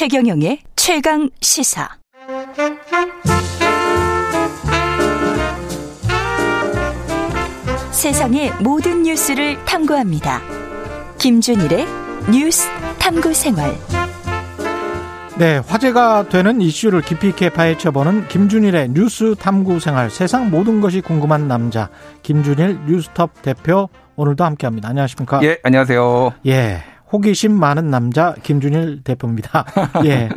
최경영의 최강 시사. 세상의 모든 뉴스를 탐구합니다. 김준일의 뉴스 탐구 생활. 네, 화제가 되는 이슈를 깊이 있게 파헤쳐보는 김준일의 뉴스 탐구 생활. 세상 모든 것이 궁금한 남자 김준일 뉴스톱 대표 오늘도 함께 합니다. 안녕하십니까? 예, 안녕하세요. 예. 호기심 많은 남자 김준일 대표입니다. 예.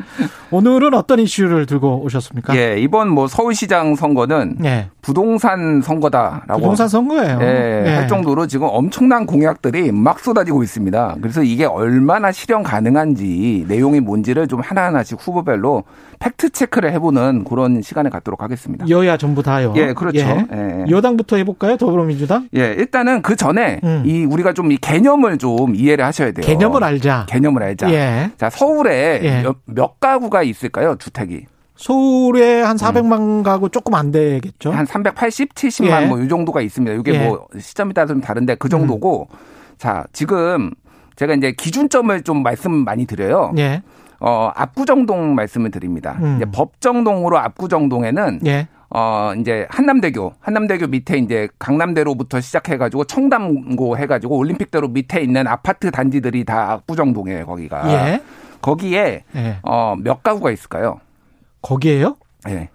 오늘은 어떤 이슈를 들고 오셨습니까? 예, 이번 뭐 서울시장 선거는 예. 부동산 선거다라고 부동산 선거예요. 예, 예. 할 정도로 지금 엄청난 공약들이 막 쏟아지고 있습니다. 그래서 이게 얼마나 실현 가능한지 내용이 뭔지를 좀 하나하나씩 후보별로 팩트 체크를 해보는 그런 시간을 갖도록 하겠습니다. 여야 전부 다요. 예, 그렇죠. 예. 예. 여당부터 해볼까요? 더불어민주당? 예, 일단은 그 전에 음. 이 우리가 좀 이 개념을 좀 이해를 하셔야 돼요. 개념 을 알자. 개념을 알자. 예. 자, 서울에 예. 몇, 몇 가구가 있을까요? 주택이. 서울에 한 400만 음. 가구 조금 안 되겠죠? 한 380, 70만 예. 뭐이 정도가 있습니다. 이게 예. 뭐 시점에 따라 좀 다른데 그 정도고 음. 자, 지금 제가 이제 기준점을 좀 말씀 많이 드려요. 예. 어, 압구정동 말씀을 드립니다. 음. 법정동으로 압구정동에는 예. 어, 이제 한남대교, 한남대교 밑에 이제 강남대로부터 시작해가지고 청담고 해가지고 올림픽대로 밑에 있는 아파트 단지들이 다 압구정동이에요, 거기가. 예. 거기에, 예. 어, 몇 가구가 있을까요? 거기에요? 예.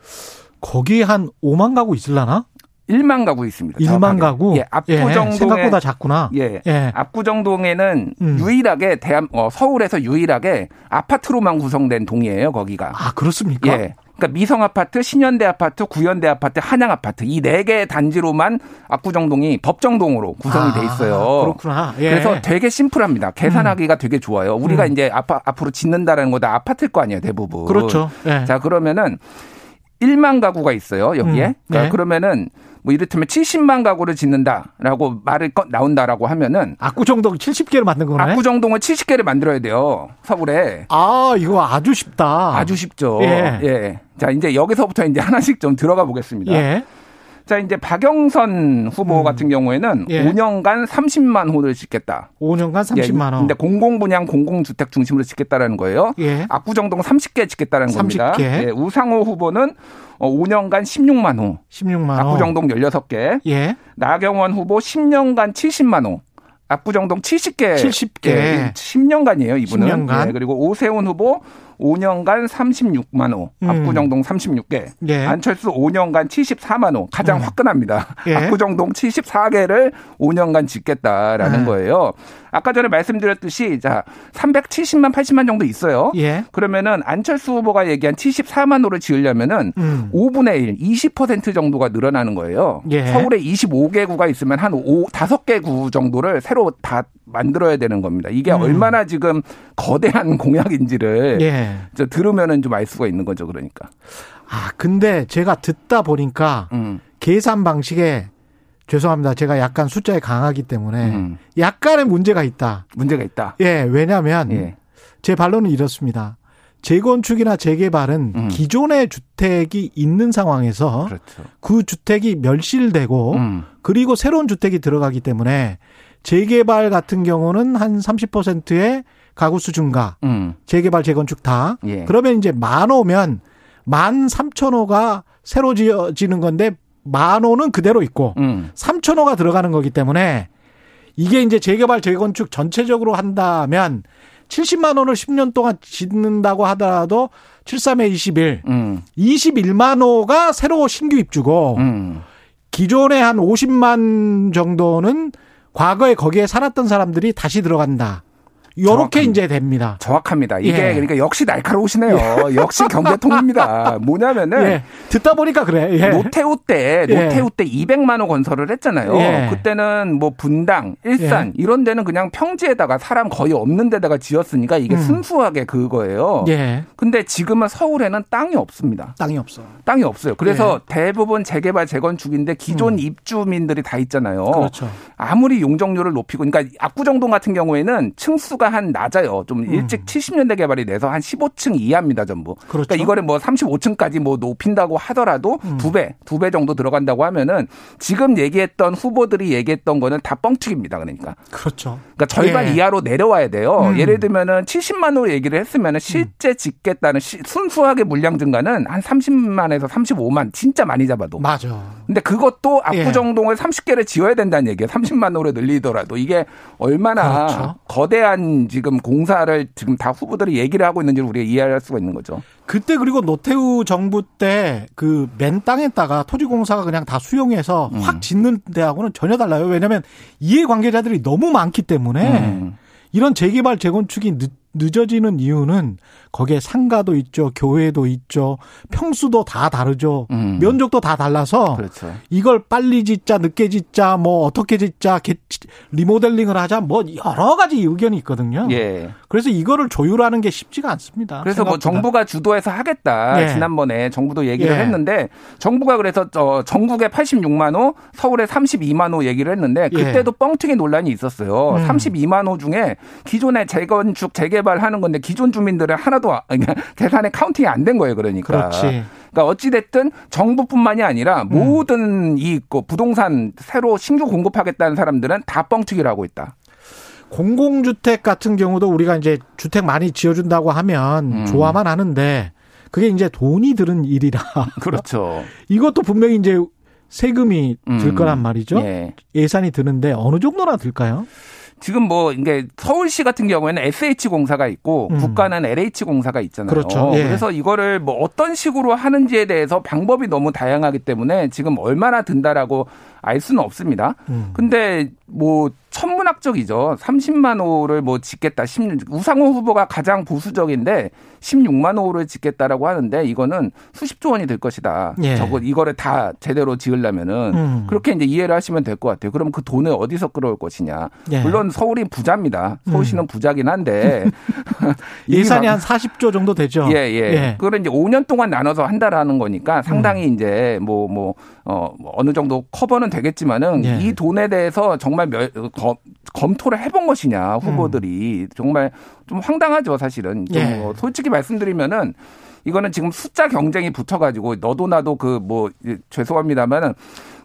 거기에 한 5만 가구 있을라나? 1만 가구 있습니다. 1만 정확하게. 가구? 예, 압구정동 예, 생각보다 작구나. 예. 예. 압구정동에는 음. 유일하게 대한 어, 서울에서 유일하게 아파트로만 구성된 동이에요, 거기가. 아, 그렇습니까? 예. 그러니까 미성 아파트, 신현대 아파트, 구현대 아파트, 한양 아파트 이 네 개 단지로만 압구정동이 법정동으로 구성이 아, 돼 있어요. 그렇구나. 예. 그래서 되게 심플합니다. 계산하기가 음. 되게 좋아요. 우리가 음. 이제 아파, 앞으로 짓는다라는 거다 아파트일 거 아니에요, 대부분. 그렇죠. 예. 자, 그러면은 1만 가구가 있어요, 여기에. 음. 그러니까 네. 그러면은 뭐 이를테면 70만 가구를 짓는다라고 말을 나온다라고 하면은 압구정동 70개를 만든 거네. 압구정동을 70개를 만들어야 돼요. 서울에. 아, 이거 아주 쉽다. 아주 쉽죠. 예. 예. 자, 이제 여기서부터 이제 하나씩 좀 들어가 보겠습니다. 예. 자, 이제 박영선 후보 음. 같은 경우에는 예. 5년간 30만 호를 짓겠다. 5년간 30만 호. 근데 공공 분양 공공 주택 중심으로 짓겠다라는 거예요. 예. 압구정동 30개 짓겠다는 30개. 겁니다. 예. 우상호 후보는 5년간 어, 16만 호. 16만 호. 압구정동 16개. 예. 나경원 후보 10년간 70만 호. 압구정동 70개. 70개. 예, 10년간이에요, 이분은. 10년간. 예, 그리고 오세훈 후보 5년간 36만 호, 음. 압구정동 36개, 예. 안철수 5년간 74만 호, 가장 음. 화끈합니다. 예. 압구정동 74개를 5년간 짓겠다라는 예. 거예요. 아까 전에 말씀드렸듯이 자 370만 80만 정도 있어요. 예. 그러면은 안철수 후보가 얘기한 74만 호를 지으려면은 음. 5분의 1, 20% 정도가 늘어나는 거예요. 예. 서울에 25개 구가 있으면 한 5, 5개 구 정도를 새로 다 만들어야 되는 겁니다. 이게 음. 얼마나 지금 거대한 공약인지를 예. 들으면은 좀 알 수가 있는 거죠. 그러니까. 아 근데 제가 듣다 보니까 음. 계산 방식에 죄송합니다. 제가 약간 숫자에 강하기 때문에 음. 약간의 문제가 있다. 문제가 있다. 예, 왜냐하면 예. 제 반론은 이렇습니다. 재건축이나 재개발은 음. 기존의 주택이 있는 상황에서 그렇죠. 그 주택이 멸실되고 음. 그리고 새로운 주택이 들어가기 때문에 재개발 같은 경우는 한 30%의 가구 수 증가, 음. 재개발, 재건축 다. 예. 그러면 이제 만 호면 만 삼천 호가 새로 지어지는 건데 만 호는 그대로 있고 음. 삼천 호가 들어가는 거기 때문에 이게 이제 재개발, 재건축 전체적으로 한다면 70만 원을 10년 동안 짓는다고 하더라도 73에 21, 음. 21만 호가 새로 신규 입주고 음. 기존에 한 50만 정도는 과거에 거기에 살았던 사람들이 다시 들어간다. 요렇게 이제 됩니다. 정확합니다. 이게 예. 그러니까 역시 날카로우시네요. 예. 역시 경제통입니다. 뭐냐면은 예. 듣다 보니까 그래. 예. 노태우 때 예. 노태우 때 200만 호 건설을 했잖아요. 예. 그때는 뭐 분당, 일산 이런 데는 그냥 평지에다가 사람 거의 없는 데다가 지었으니까 이게 음. 순수하게 그거예요. 예. 근데 지금은 서울에는 땅이 없습니다. 땅이 없어. 땅이 없어요. 그래서 대부분 재개발 재건축인데 기존 음. 입주민들이 다 있잖아요. 그렇죠. 아무리 용적률을 높이고 그러니까 압구정동 같은 경우에는 층수가 한 낮아요. 좀 음. 일찍 70년대 개발이 돼서 한 15층 이하입니다, 전부. 그러니까 그렇죠. 그러니까 이거를 뭐 35층까지 뭐 높인다고 하더라도 음. 두 배, 두 배 정도 들어간다고 하면은 지금 얘기했던 후보들이 얘기했던 거는 다 뻥튀기입니다. 그러니까. 그렇죠. 그러니까 절반 예. 이하로 내려와야 돼요. 음. 예를 들면은 70만 원 얘기를 했으면은 실제 짓겠다는 시, 순수하게 물량 증가는 한 30만에서 35만 진짜 많이 잡아도. 맞아. 근데 그것도 압구정동을 예. 30개를 지어야 된다는 얘기예요. 30만 원으로 늘리더라도 이게 얼마나 그렇죠. 거대한 지금 공사를 지금 다 후보들이 얘기를 하고 있는지를 우리가 이해할 수가 있는 거죠. 그때 그리고 노태우 정부 때 그 맨 땅에다가 토지공사가 그냥 다 수용해서 음. 확 짓는 데하고는 전혀 달라요. 왜냐하면 이해 관계자들이 너무 많기 때문에 음. 이런 재개발 재건축이 늦, 늦어지는 이유는 거기에 상가도 있죠, 교회도 있죠, 평수도 다 다르죠, 음. 면적도 다 달라서 그렇죠. 이걸 빨리 짓자, 늦게 짓자, 뭐 어떻게 짓자, 리모델링을 하자, 뭐 여러 가지 의견이 있거든요. 예. 그래서 이거를 조율하는 게 쉽지가 않습니다. 그래서 뭐 생각보다. 뭐 정부가 주도해서 하겠다. 예. 지난번에 정부도 얘기를 예. 했는데 정부가 그래서 저 전국에 86만 호, 서울에 32만 호 얘기를 했는데 예. 그때도 뻥튀기 논란이 있었어요. 음. 32만 호 중에 기존의 재건축 재개발하는 건데 기존 주민들은 하나도 그러니까 계산에 카운팅이 안 된 거예요. 그러니까. 그렇지. 그러니까 어찌됐든 정부뿐만이 아니라 음. 모든 이 부동산 새로 신규 공급하겠다는 사람들은 다 뻥튀기를 하고 있다. 공공주택 같은 경우도 우리가 이제 주택 많이 지어준다고 하면 음. 좋아만 하는데 그게 이제 돈이 드는 일이라. 그렇죠. 이것도 분명히 이제 세금이 들 음. 거란 말이죠. 예. 예산이 드는데 어느 정도나 들까요? 지금 뭐 이게 서울시 같은 경우에는 SH 공사가 있고 음. 국가는 LH 공사가 있잖아요. 그렇죠. 예. 그래서 이거를 뭐 어떤 식으로 하는지에 대해서 방법이 너무 다양하기 때문에 지금 얼마나 든다라고 알 수는 없습니다. 음. 근데 뭐 천문학적이죠. 30만 호를 뭐 짓겠다. 16, 우상호 후보가 가장 보수적인데 16만 호를 짓겠다라고 하는데 이거는 수십조 원이 될 것이다. 예. 저거 이거를 다 제대로 지으려면은 음. 그렇게 이제 이해를 하시면 될 것 같아요. 그럼 그 돈을 어디서 끌어올 것이냐. 예. 물론 서울이 부자입니다. 서울시는 음. 부자긴 한데 예산이 한 40조 정도 되죠. 예, 예. 예. 그걸 이제 5년 동안 나눠서 한다라는 거니까 상당히 음. 이제 뭐뭐 뭐, 어, 뭐 어느 정도 커버는 되겠지만은 예. 이 돈에 대해서 정말 몇, 검, 검토를 해본 것이냐 후보들이 음. 정말 좀 황당하죠 사실은. 좀 예. 뭐 솔직히 말씀드리면은 이거는 지금 숫자 경쟁이 붙어가지고 너도 나도 그 뭐 죄송합니다만은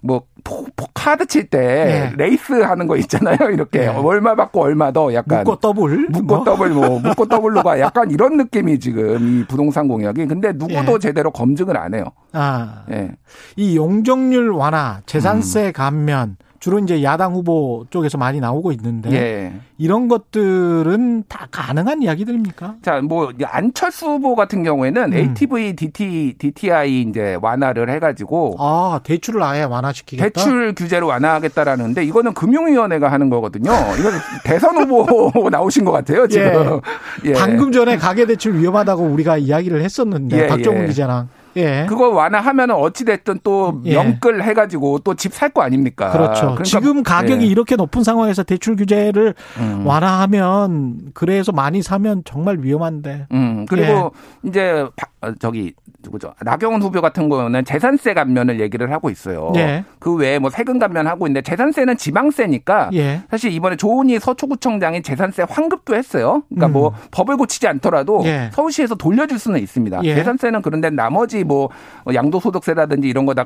뭐 포, 포 카드 칠때 네. 레이스 하는 거 있잖아요. 이렇게 네. 얼마 받고 얼마 더 약간 묻고 더블 묻고 뭐. 더블 뭐 묻고 더블로가 약간 이런 느낌이 지금 이 부동산 공약이 근데 누구도 예. 제대로 검증을 안 해요. 아. 예. 이 용적률 완화, 재산세 음. 감면 주로 이제 야당 후보 쪽에서 많이 나오고 있는데 예. 이런 것들은 다 가능한 이야기들입니까? 자, 뭐 안철수 후보 같은 경우에는 음. ATV, DT, DTI 이제 완화를 해 가지고 아 대출을 아예 완화시키겠다. 대출 규제를 완화하겠다라는데 이거는 금융위원회가 하는 거거든요. 이건 대선 후보 나오신 것 같아요 지금. 예. 예. 방금 전에 가계 대출 위험하다고 우리가 이야기를 했었는데 예, 박정훈 예. 기자랑. 예. 그거 완화하면은 어찌됐든 또 예. 명끌 해가지고 또 집 살 거 아닙니까? 그렇죠. 그러니까 지금 가격이 예. 이렇게 높은 상황에서 대출 규제를 음. 완화하면 그래서 많이 사면 정말 위험한데. 음. 그리고 예. 이제 어, 저기 누구죠? 나경원 후보 같은 경우는 재산세 감면을 얘기를 하고 있어요. 예. 그 외에 뭐 세금 감면 하고 있는데 재산세는 지방세니까 예. 사실 이번에 조은희 서초구청장이 재산세 환급도 했어요. 그러니까 뭐 음. 뭐 법을 고치지 않더라도 예. 서울시에서 돌려줄 수는 있습니다. 예. 재산세는 그런데 나머지 뭐 양도소득세라든지 이런 거 다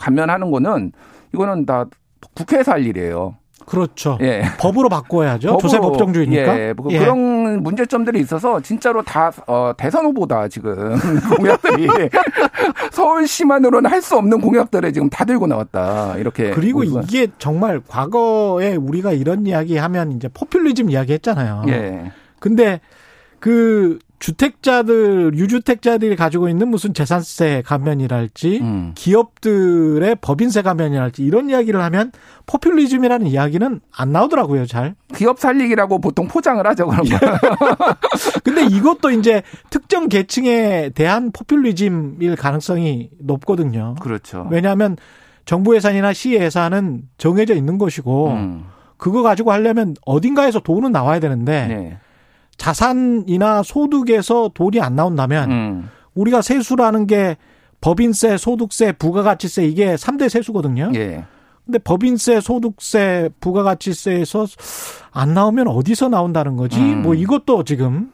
감면하는 거는 이거는 다 국회에서 할 일이에요. 그렇죠. 예. 법으로 바꿔야죠. 법으로, 조세 법정주의니까. 예. 뭐 예. 그런 문제점들이 있어서 진짜로 다 어, 대선 후보다 지금 공약들이 서울시만으로는 할 수 없는 공약들을 지금 다 들고 나왔다. 이렇게. 그리고 보면. 이게 정말 과거에 우리가 이런 이야기 하면 이제 포퓰리즘 이야기 했잖아요. 예. 근데 그 주택자들 유주택자들이 가지고 있는 무슨 재산세 감면이랄지 음. 기업들의 법인세 감면이랄지 이런 이야기를 하면 포퓰리즘이라는 이야기는 안 나오더라고요, 잘. 기업 살리기라고 보통 포장을 하죠, 그런 거. 근데 이것도 이제 특정 계층에 대한 포퓰리즘일 가능성이 높거든요. 그렇죠. 왜냐하면 정부 예산이나 시 예산은 정해져 있는 것이고 음. 그거 가지고 하려면 어딘가에서 돈은 나와야 되는데 네. 자산이나 소득에서 돈이 안 나온다면 음. 우리가 세수라는 게 법인세, 소득세, 부가가치세 이게 3대 세수거든요. 예. 근데 법인세, 소득세, 부가가치세에서 안 나오면 어디서 나온다는 거지? 음. 뭐 이것도 지금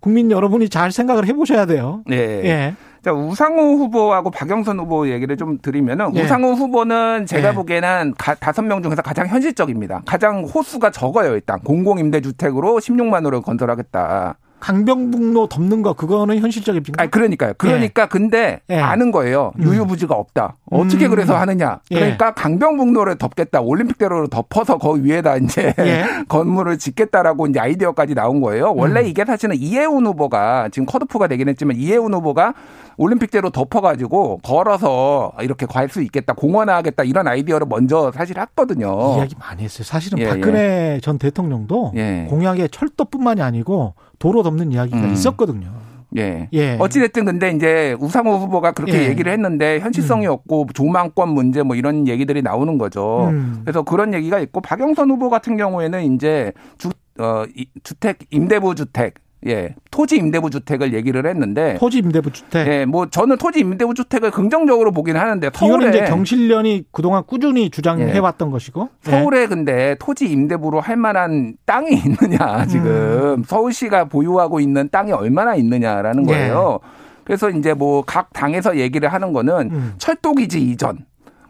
국민 여러분이 잘 생각을 해보셔야 돼요. 네. 예. 자, 우상호 후보하고 박영선 후보 얘기를 좀 드리면은 예. 우상호 후보는 제가 예. 보기에는 다섯 명 중에서 가장 현실적입니다. 가장 호수가 적어요, 일단. 공공임대주택으로 16만 호를 건설하겠다. 강병북로 덮는 거 그거는 현실적입니까? 아 그러니까요. 그러니까 예. 근데 예. 아는 거예요. 음. 유유부지가 없다. 어떻게 음. 그래서 하느냐? 예. 그러니까 예. 강병북로를 덮겠다. 올림픽대로를 덮어서 거 위에다 이제 예. 건물을 짓겠다라고 이제 아이디어까지 나온 거예요. 원래 음. 이게 사실은 이해운 후보가 지금 컷오프가 되긴 했지만 이해운 후보가 올림픽대로 덮어가지고 걸어서 이렇게 갈 수 있겠다, 공원화하겠다 이런 아이디어를 먼저 사실 했거든요. 이야기 많이 했어요. 사실은 예, 박근혜 예. 전 대통령도 예. 공약에 철도뿐만이 아니고 도로 덮는 이야기가 음. 있었거든요. 예. 예. 어찌됐든 근데 이제 우상호 후보가 그렇게 예. 얘기를 했는데 현실성이 음. 없고 조망권 문제 뭐 이런 얘기들이 나오는 거죠. 음. 그래서 그런 얘기가 있고 박영선 후보 같은 경우에는 이제 주, 어, 주택, 임대부 주택 예, 토지 임대부 주택을 얘기를 했는데 토지 임대부 주택. 예, 뭐 저는 토지 임대부 주택을 긍정적으로 보긴 하는데 서울에 이제 경실련이 그동안 꾸준히 주장해 예, 왔던 것이고 예. 서울에 예. 근데 토지 임대부로 할 만한 땅이 있느냐 지금 음. 서울시가 보유하고 있는 땅이 얼마나 있느냐라는 예. 거예요. 그래서 이제 뭐 각 당에서 얘기를 하는 거는 음. 철도 기지 이전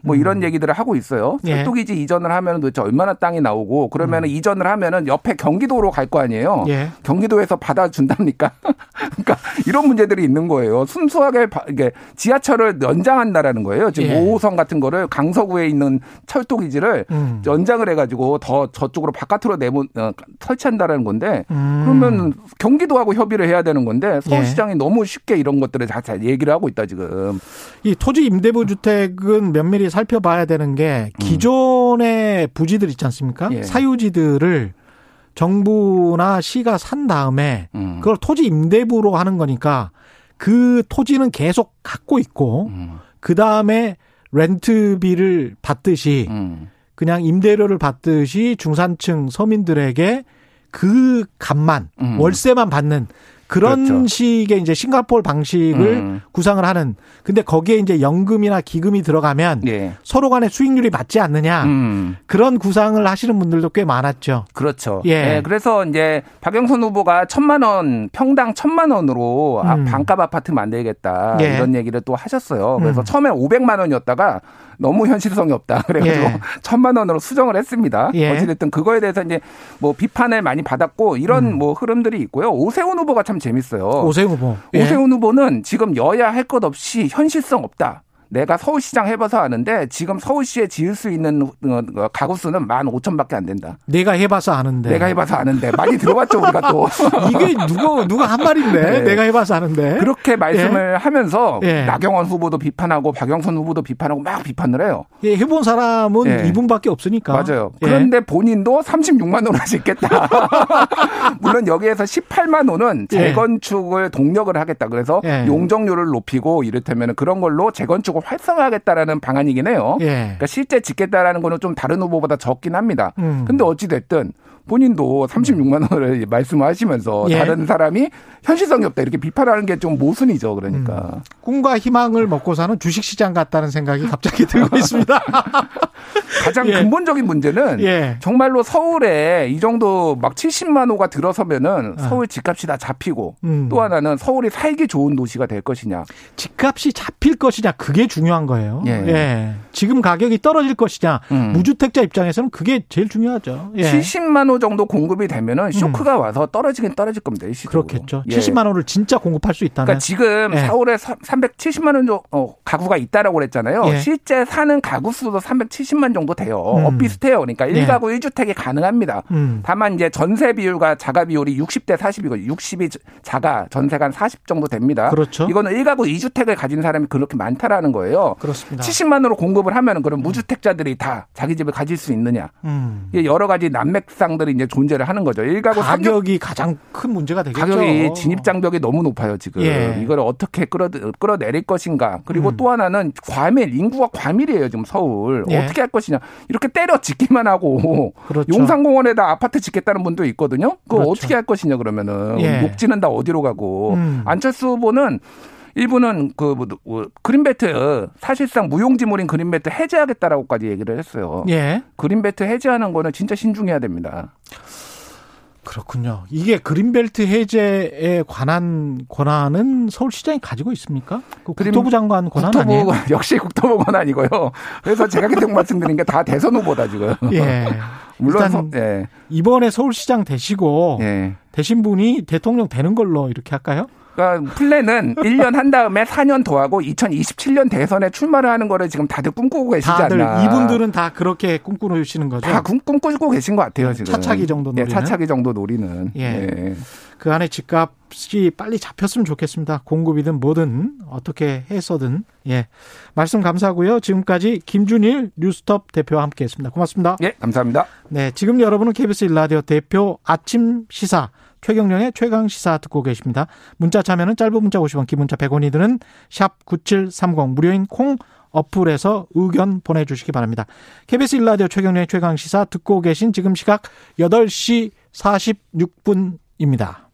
뭐 이런 음. 얘기들을 하고 있어요. 예. 철도기지 이전을 하면 도대체 얼마나 땅이 나오고 그러면 은 음. 이전을 하면은 옆에 경기도로 갈 거 아니에요. 예. 경기도에서 받아준답니까? 그러니까 이런 문제들이 있는 거예요. 순수하게 이게 지하철을 연장한다라는 거예요. 지금 예. 5호선 같은 거를 강서구에 있는 철도기지를 음. 연장을 해가지고 더 저쪽으로 바깥으로 내보 어, 설치한다라는 건데 음. 그러면 경기도하고 협의를 해야 되는 건데 서울시장이 예. 너무 쉽게 이런 것들을 다 얘기를 하고 있다 지금. 이 토지 임대부 주택은 면밀히 살펴봐야 되는 게 음. 기존의 부지들 있지 않습니까? 예. 사유지들을 정부나 시가 산 다음에 음. 그걸 토지 임대부로 하는 거니까 그 토지는 계속 갖고 있고 음. 그 다음에 렌트비를 받듯이 음. 그냥 임대료를 받듯이 중산층 서민들에게 그 값만 음. 월세만 받는 그런 그렇죠. 식의 이제 싱가포르 방식을 음. 구상을 하는 근데 거기에 이제 연금이나 기금이 들어가면 예. 서로 간의 수익률이 맞지 않느냐 음. 그런 구상을 하시는 분들도 꽤 많았죠. 그렇죠. 예. 예. 그래서 이제 박영선 후보가 천만 원 평당 천만 원으로 음. 반값 아파트 만들겠다 예. 이런 얘기를 또 하셨어요. 그래서 음. 처음에 500만 원이었다가 너무 현실성이 없다. 그래가지고 예. 천만 원으로 수정을 했습니다. 예. 어찌됐든 그거에 대해서 이제 뭐 비판을 많이 받았고 이런 음. 뭐 흐름들이 있고요. 오세훈 후보가 참 재밌어요. 오세훈 후보. 예. 오세훈 후보는 지금 여야 할 것 없이 현실성 없다. 내가 서울시장 해봐서 아는데 지금 서울시에 지을 수 있는 어, 어, 가구 수는 만 오천밖에 안 된다. 내가 해봐서 아는데. 내가 해봐서 아는데 많이 들어봤죠 우리가 또. 이게 누가 누가 한 말인데 네. 내가 해봐서 아는데. 그렇게 말씀을 예. 하면서 예. 나경원 후보도 비판하고 박영선 후보도 비판하고 막 비판을 해요. 예, 해본 사람은 예. 이분밖에 없으니까. 맞아요. 예. 그런데 본인도 36만 원을 짓겠다. 물론 여기에서 18만 원은 예. 재건축을 동력을 하겠다. 그래서 용적률을 높이고 이를테면 그런 걸로 재건축을 정책을 활성화하겠다라는 방안이긴 해요. 예. 그러니까 실제 짓겠다라는 거는 좀 다른 후보보다 적긴 합니다. 음. 근데 어찌 됐든 본인도 36만 원을 말씀하시면서 예. 다른 사람이 현실성이 없다 이렇게 비판하는 게 좀 모순이죠. 그러니까 음. 꿈과 희망을 먹고 사는 주식시장 같다는 생각이 갑자기 들고 있습니다. 가장 예. 근본적인 문제는 예. 정말로 서울에 이 정도 막 70만 호가 들어서면은 아. 서울 집값이 다 잡히고 음. 또 하나는 서울이 살기 좋은 도시가 될 것이냐. 집값이 잡힐 것이냐 그게 중요한 거예요. 예. 예. 지금 가격이 떨어질 것이냐 음. 무주택자 입장에서는 그게 제일 중요하죠. 예. 70만 호 정도 공급이 되면은 음. 쇼크가 음. 와서 떨어지긴 떨어질 겁니다. 일시적으로. 그렇겠죠. 예. 70만 원을 진짜 공급할 수 있다면. 그러니까 지금 예. 서울에 370만 원 정도 어, 가구가 있다라고 그랬잖아요. 예. 실제 사는 가구 수도 370만 정도 돼요. 음. 어, 비슷해요. 그러니까 1가구 예. 1주택이 가능합니다. 음. 다만 이제 전세 비율과 자가 비율이 60대 40이고 60이 자가 전세가 한 40 정도 됩니다. 그렇죠. 이거는 1가구 2주택을 가진 사람이 그렇게 많다라는 거예요. 그렇습니다. 70만 원으로 공급을 하면은 그럼 무주택자들이 다 자기 집을 가질 수 있느냐. 음. 여러 가지 난맥상들이 이제 존재를 하는 거죠. 1가구 가격이 3주... 가장 큰 문제가 되겠죠. 가격이 진입 장벽이 너무 높아요, 지금. 예. 이걸 어떻게 끌어 끌어내릴 것인가. 그리고 음. 또 하나는 과밀 인구가 과밀이에요, 지금 서울. 예. 어떻게 할 것이냐. 이렇게 때려 짓기만 하고 그렇죠. 용산공원에다 아파트 짓겠다는 분도 있거든요. 그거 그렇죠. 어떻게 할 것이냐 그러면은 예. 녹지는 다 어디로 가고 음. 안철수 후보는 일부는 그 뭐, 뭐, 그린벨트 사실상 무용지물인 그린벨트 해제하겠다라고까지 얘기를 했어요. 예. 그린벨트 해제하는 거는 진짜 신중해야 됩니다. 그렇군요. 이게 그린벨트 해제에 관한 권한은 서울시장이 가지고 있습니까? 그 국토부 장관 권한 국토부, 아니에요? 역시 국토부 권한이고요. 그래서 제가 계속 말씀드린 게 다 대선 후보다 지금. 예. 물론 서, 예. 이번에 서울시장 되시고 예. 되신 분이 대통령 되는 걸로 이렇게 할까요? 그러니까 플랜은 1년 한 다음에 4년 더 하고 2027년 대선에 출마를 하는 거를 지금 다들 꿈꾸고 계시지 다들 않나. 이분들은 다 그렇게 꿈꾸시는 거죠? 다 꿈, 꾸고 계신 것 같아요, 지금. 차차기 정도 노리는. 예, 차차기 정도 노리는. 예. 예. 그 안에 집값이 빨리 잡혔으면 좋겠습니다. 공급이든 뭐든 어떻게 해서든. 예. 말씀 감사하고요. 지금까지 김준일 뉴스톱 대표와 함께 했습니다. 고맙습니다. 예, 감사합니다. 네, 지금 여러분은 KBS 일라디오 대표 아침 시사 최경령의 최강 시사 듣고 계십니다. 문자 참여는 짧은 문자 50원, 긴 문자 100원이 드는 샵 9730 무료인 콩 어플에서 의견 보내주시기 바랍니다. KBS 일라디오 최경령의 최강 시사 듣고 계신 지금 시각 8시 46분입니다.